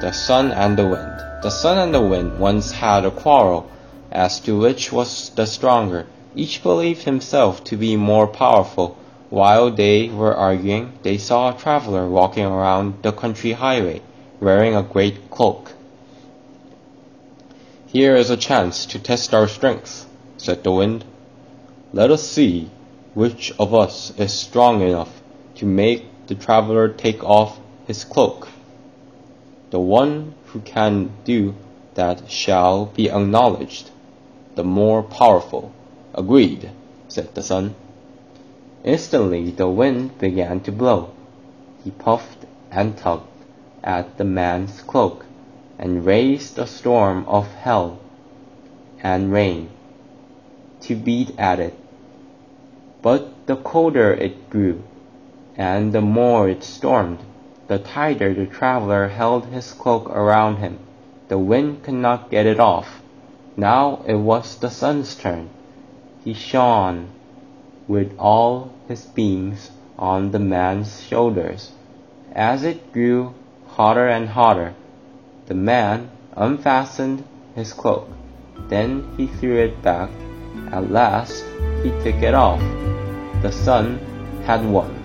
The Sun and the Wind. The sun and the wind once had a quarrel as to which was the stronger. Each believed himself to be more powerful. While they were arguing, they saw a traveler walking around the country highway, wearing a great cloak. Here is a chance to test our strength, said the wind. Let us see which of us is strong enough to make the traveler take off his cloak. The one who can do that shall be acknowledged, the more powerful. Agreed, said the sun. Instantly the wind began to blow. He puffed and tugged at the man's cloak and raised a storm of hell and rain to beat at it. But the colder it grew, and the more it stormed, the tighter the traveler held his cloak around him. The wind could not get it off. Now it was the sun's turn. He shone with all his beams on the man's shoulders. As it grew hotter and hotter, the man unfastened his cloak. Then he threw it back. At last he took it off. The sun had won.